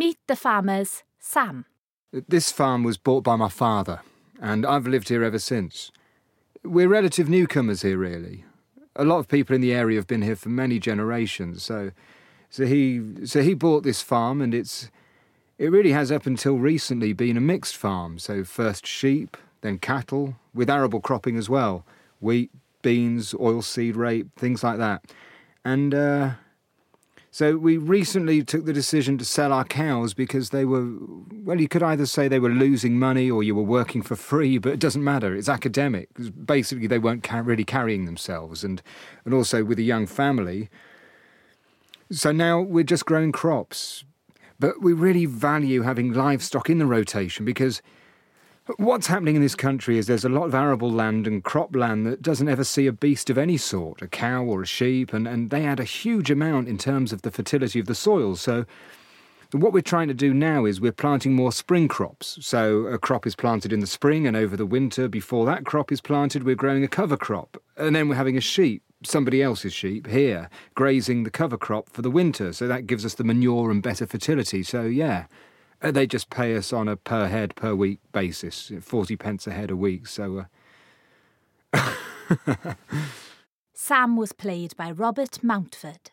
Meet the farmers, Sam. This farm was bought by my father, and I've lived here ever since. We're relative newcomers here, really. A lot of people in the area have been here for many generations, so so he so he bought this farm, and it's it really has up until recently been a mixed farm. So first sheep, then cattle, with arable cropping as well, wheat, beans, oilseed rape, things like that, and. Uh, so we recently took the decision to sell our cows because they were, well, you could either say they were losing money or you were working for free, but it doesn't matter. It's academic. Basically, they weren't ca- really carrying themselves, and and also with a young family. So now we're just growing crops, but we really value having livestock in the rotation because What's happening in this country is there's a lot of arable land and cropland that doesn't ever see a beast of any sort, a cow or a sheep, and, and they add a huge amount in terms of the fertility of the soil. So, what we're trying to do now is we're planting more spring crops. So, a crop is planted in the spring, and over the winter, before that crop is planted, we're growing a cover crop. And then we're having a sheep, somebody else's sheep, here, grazing the cover crop for the winter. So, that gives us the manure and better fertility. So, yeah. Uh, they just pay us on a per head per week basis, forty pence a head a week. So. Uh... Sam was played by Robert Mountford.